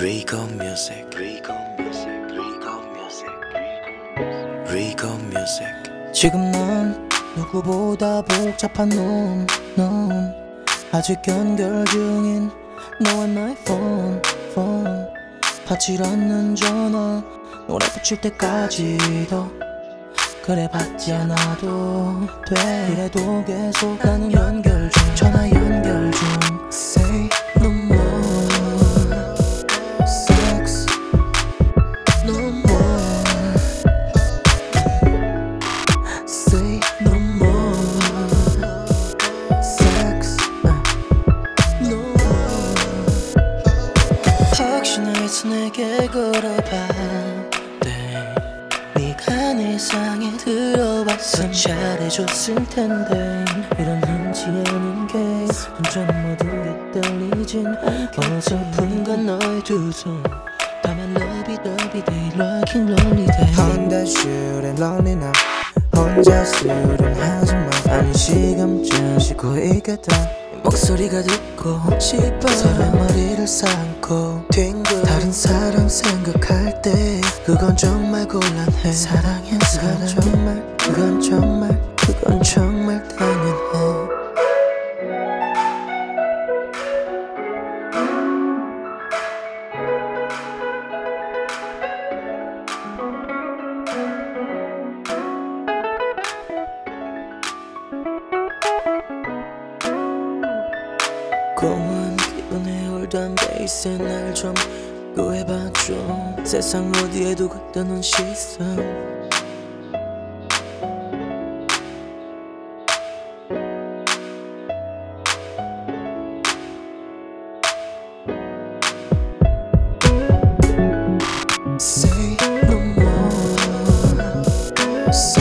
Rico Music. Rico Music. Rico Music. Rico Music. 지금 넌 누구보다 복잡한 놈, 넌 아직 연결 중인 너와 나의 폰, 폰 받질 않는 전화 노래 붙일 때까지도 그래 받지 않아도 돼. 그래도 계속 나는 내게 걸어봐. 네. 네가 내 상에 들어봤으면 잘해줬을 텐데. 이런 흔치 않은 게 점점 모든 게 떨리진 않게 어설픈 건 너의 두손. 다만 러비더비 day rockin' lonely day 혼자 술에 lonely now 혼자 술은 하지마. 아니 시간쯤 쉬고 있겠다 목소리가 듣고 싶어 서로의 머리를 삼고 뒹굴. 다른 사람 생각할 때 그건 정말 곤란해. 사랑해 그건 정말 그건 정말 그건 정말 당연해 고운 기분에 홀던 베이스 날좀 구해봐줘 세상 어디에도 걷다는 시선 Say no more. Say